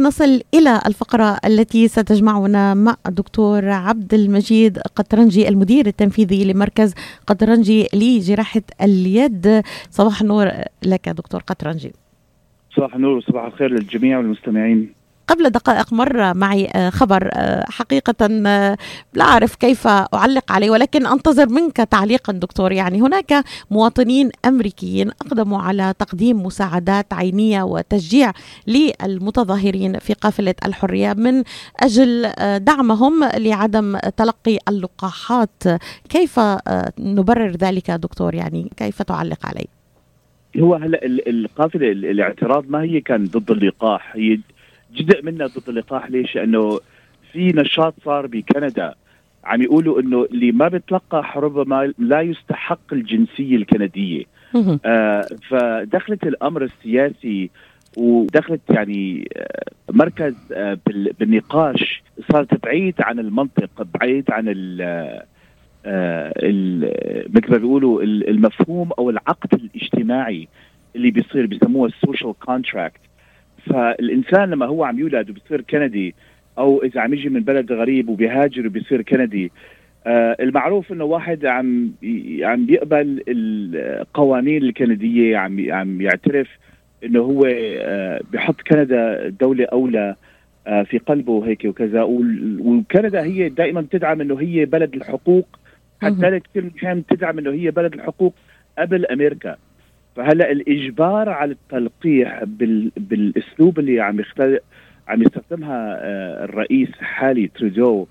نصل إلى الفقرة التي ستجمعنا مع الدكتور عبد المجيد قطرنجي المدير التنفيذي لمركز قطرنجي لجراحة اليد. صباح النور لك دكتور قطرنجي. صباح النور وصباح الخير للجميع والمستمعين. قبل دقائق مر معي آه، خبر آه، حقيقة آه، لا أعرف كيف أعلق عليه ولكن أنتظر منك تعليقا دكتور. يعني هناك مواطنين أمريكيين أقدموا على تقديم مساعدات عينية وتشجيع للمتظاهرين في قافلة الحرية من أجل دعمهم لعدم تلقي اللقاحات. كيف نبرر ذلك دكتور؟ يعني كيف تعلق عليه؟ هو هلا القافلة الاعتراض ما هي كان ضد اللقاح هي جزء منها ضد اللقاح ليش؟ لأنه في نشاط صار بكندا. عم يقولوا إنه اللي ما بتلقح ربما لا يستحق الجنسية الكندية. آه فدخلت الأمر السياسي ودخلت يعني آه مركز آه بالنقاش صارت بعيد عن المنطق بعيد عن ال آه، مثل ما بيقولوا المفهوم أو العقد الاجتماعي اللي بيصير بيسموه ال social contract فالإنسان لما هو عم يولد وبصير كندي أو إذا عم يجي من بلد غريب وبيهاجر وبيصير كندي آه المعروف إنه واحد عم عم بيقبل القوانين الكندية عم عم يعترف إنه هو آه بحط كندا دولة أولى آه في قلبه هيك وكذا. وكندا هي دائما بتدعم إنه هي بلد الحقوق. حتى كثير مهم تدعم إنه هي بلد الحقوق قبل أمريكا. فهلا الإجبار على التلقيح بال... بالأسلوب اللي عم يختلق عم يستخدمها آه، الرئيس حالي ترودو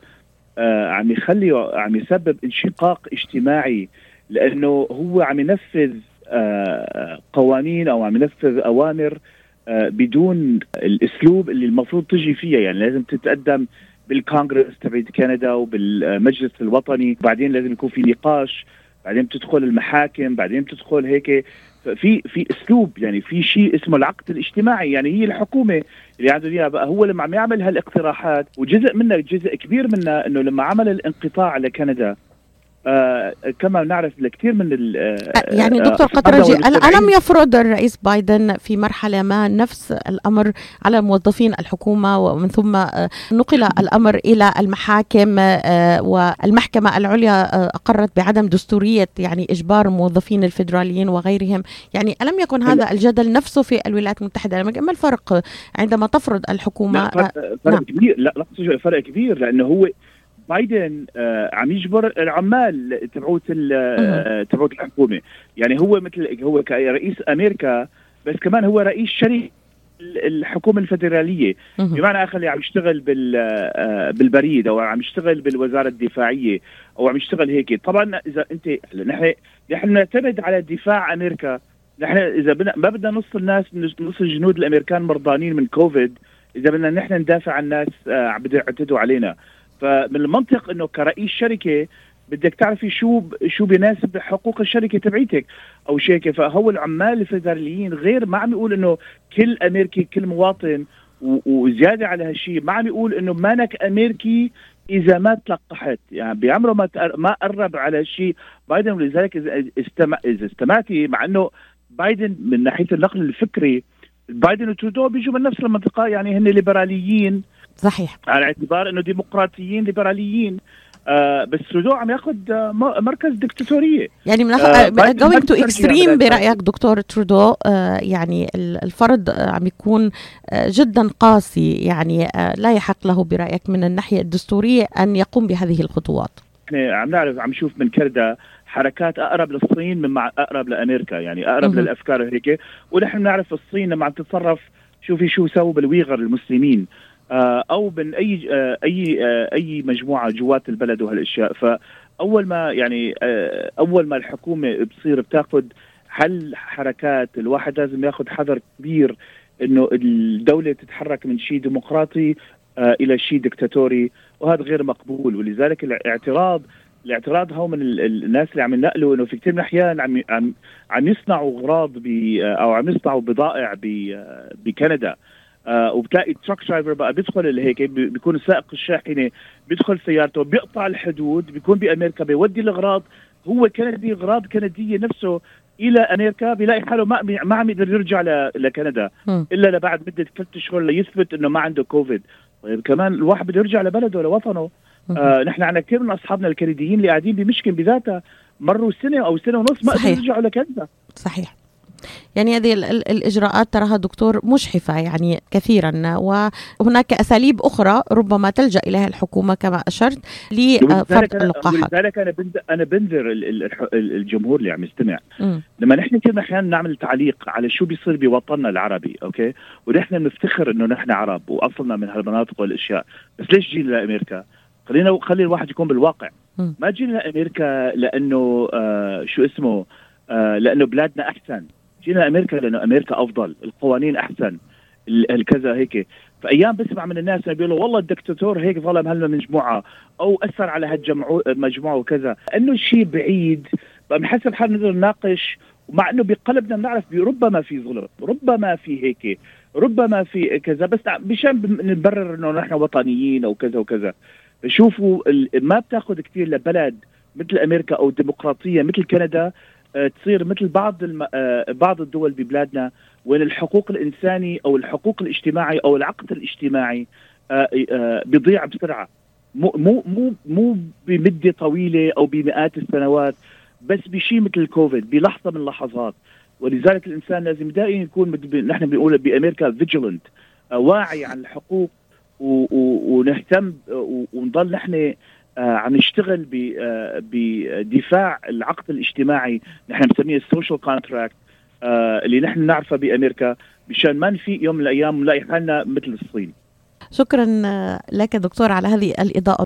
آه، عم يخلي عم يسبب انشقاق اجتماعي لأنه هو عم ينفذ آه، قوانين أو عم ينفذ أوامر بدون الأسلوب اللي المفروض تجي فيها. يعني لازم تتقدم بالكونغرس تبعت كندا وبالمجلس الوطني بعدين لازم يكون في نقاش بعدين بتدخل المحاكم بعدين بتدخل هيك. في في اسلوب يعني في شيء اسمه العقد الاجتماعي يعني هي الحكومة اللي عندهم إياها بقى هو لما عم يعمل هالاقتراحات وجزء منها جزء كبير منها إنه لما عمل الانقطاع لكندا آه كما نعرف لكثير من آه يعني آه، دكتور قطرجي ألم يفرض الرئيس بايدن في مرحلة ما نفس الأمر على موظفين الحكومة؟ ومن ثم آه نقل الأمر إلى المحاكم آه والمحكمة العليا آه أقرت بعدم دستورية يعني إجبار الموظفين الفيدراليين وغيرهم. يعني ألم يكن هذا الجدل نفسه في الولايات المتحدة؟ ما الفرق عندما تفرض الحكومة؟ لا فرق, فرق نعم. كبير. لا فرق كبير لأنه هو بايدن آه عم يجبر العمال تبعوت آه تبعوت الحكومة. يعني هو مثل هو كرئيس أمريكا بس كمان هو رئيس شريك الحكومة الفدرالية. بمعنى آخر عم يشتغل بال آه، بالبريد أو عم يشتغل بالوزارة الدفاعية أو عم يشتغل هيك. طبعا إذا أنت نحن نحن نعتمد على دفاع أمريكا. نحن إذا بدنا ما بدنا نص الناس نص الجنود الأمريكان مرضانين من كوفيد. إذا بدنا نحن ندافع عن الناس عم يعتدوا علينا. فمن المنطق إنه كرئيس شركة بدك تعرفي شو شو بيناسب حقوق الشركة تبعيتك. أو شيء فهو العمال الفيدراليين غير ما عم يقول إنه كل أمريكي كل مواطن وزيادة على هالشيء ما عم يقول إنه مانك أمريكي إذا ما تلقحت. يعني بعمره ما ما قرب على هالشيء بايدن ولذلك اذا استمع إذا استمعتي مع إنه بايدن من ناحية النقل الفكري بايدن وترودو بيجوا من نفس المنطقة. يعني هن ليبراليين. صحيح. على اعتبار إنه ديمقراطيين ليبراليين. آه بس ترودو عم ياخذ آه مركز دكتاتورية. يعني من going to extreme برأيك دكتور ترودو آه يعني الفرض آه عم يكون آه جدا قاسي. يعني آه لا يحق له برأيك من الناحية الدستورية أن يقوم بهذه الخطوات. إحنا عم نعرف عم نشوف من كندا حركات أقرب للصين مما أقرب لأمريكا. يعني أقرب للأفكار هيك. ونحن بنعرف الصين لما عم تتصرف شوفي شو سووا بالويغر المسلمين. أو من أي آه، أي آه، أي مجموعة جوات البلد وهالأشياء. فأول ما يعني أول ما الحكومة بتصير بتاخذ حل حركات الواحد لازم ياخذ حذر كبير إنه الدولة تتحرك من شيء ديمقراطي إلى شيء دكتاتوري وهذا غير مقبول. ولذلك الاعتراض الاعتراض هو من الناس اللي عم ينقلوا إنه في كثير من الأحيان عم عم عم يصنعوا اغراض أو عم يصنعوا بضائع بكندا. آه وبتلاقي truck driver بقى بيدخل هيك بيكون سائق الشاحنة بيدخل سيارته بيقطع الحدود بيكون بأمريكا بيودي الأغراض. هو كندي أغراض كندية نفسه إلى أمريكا بيلاقي حاله ما ما عم يقدر يرجع لكندا إلا لبعد مدة ثلاث اشهر ليثبت إنه ما عنده كوفيد طيب كمان الواحد بده يرجع لبلده لوطنه. آه نحن عندنا كثير من أصحابنا الكنديين اللي قاعدين بمشكل بذاتها مروا سنة أو سنة ونص ما قدروا يرجعوا لكندا. صحيح. يعني هذه الإجراءات تراها دكتور مجحفة يعني كثيرا وهناك أساليب أخرى ربما تلجأ إليها الحكومة كما أشرت لفرض اللقاحات. لذلك أنا أنا بنذر الجمهور اللي عم يستمع. لما نحن كنا أحيانا نعمل تعليق على شو بيصير بوطننا العربي أوكي؟ ونحن نفتخر إنه نحن عرب وأصلنا من هالمناطق والأشياء. بس ليش جينا لأمريكا؟ خلينا خلي الواحد يكون بالواقع. ما جينا لأمريكا لأنه آه شو اسمه؟ آه لأنه بلادنا أحسن. جينا أمريكا لأنه أمريكا أفضل القوانين أحسن الكذا هيك. فأيام بسمع من الناس بيقولوا والله الدكتاتور هيك ظلم هالمجموعه أو أثر على هالمجموعه وكذا. إنه الشيء بعيد بنحسب حالنا نقدر نناقش مع إنه بقلبنا بنعرف ربما في ظلم ربما في هيك ربما في كذا. بس مشان نبرر إنه نحن وطنيين أو كذا وكذا. شوفوا ما بتاخذ كثير لبلد مثل أمريكا أو ديمقراطية مثل كندا تصير مثل بعض الم... آه، بعض الدول ببلادنا وين الحقوق الإنساني أو الحقوق الاجتماعي أو العقد الاجتماعي آه، بيضيع بسرعة. مو مو مو مو بمدة طويلة أو بمئات السنوات بس بشيء مثل الكوفيد بلحظة من اللحظات. ولذلك الإنسان لازم دائما يكون نحن بنقول بأمريكا فيجيلنت واعي عن الحقوق ونهتم ونضل نحن آه عم نشتغل آه بدفاع العقد الاجتماعي نحن بنسميه ال social contract آه اللي نحن نعرفه بأمريكا مشان ما نفيق يوم من الأيام نلاقي حالنا مثل الصين. شكرا لك دكتور على هذه الإضاءة.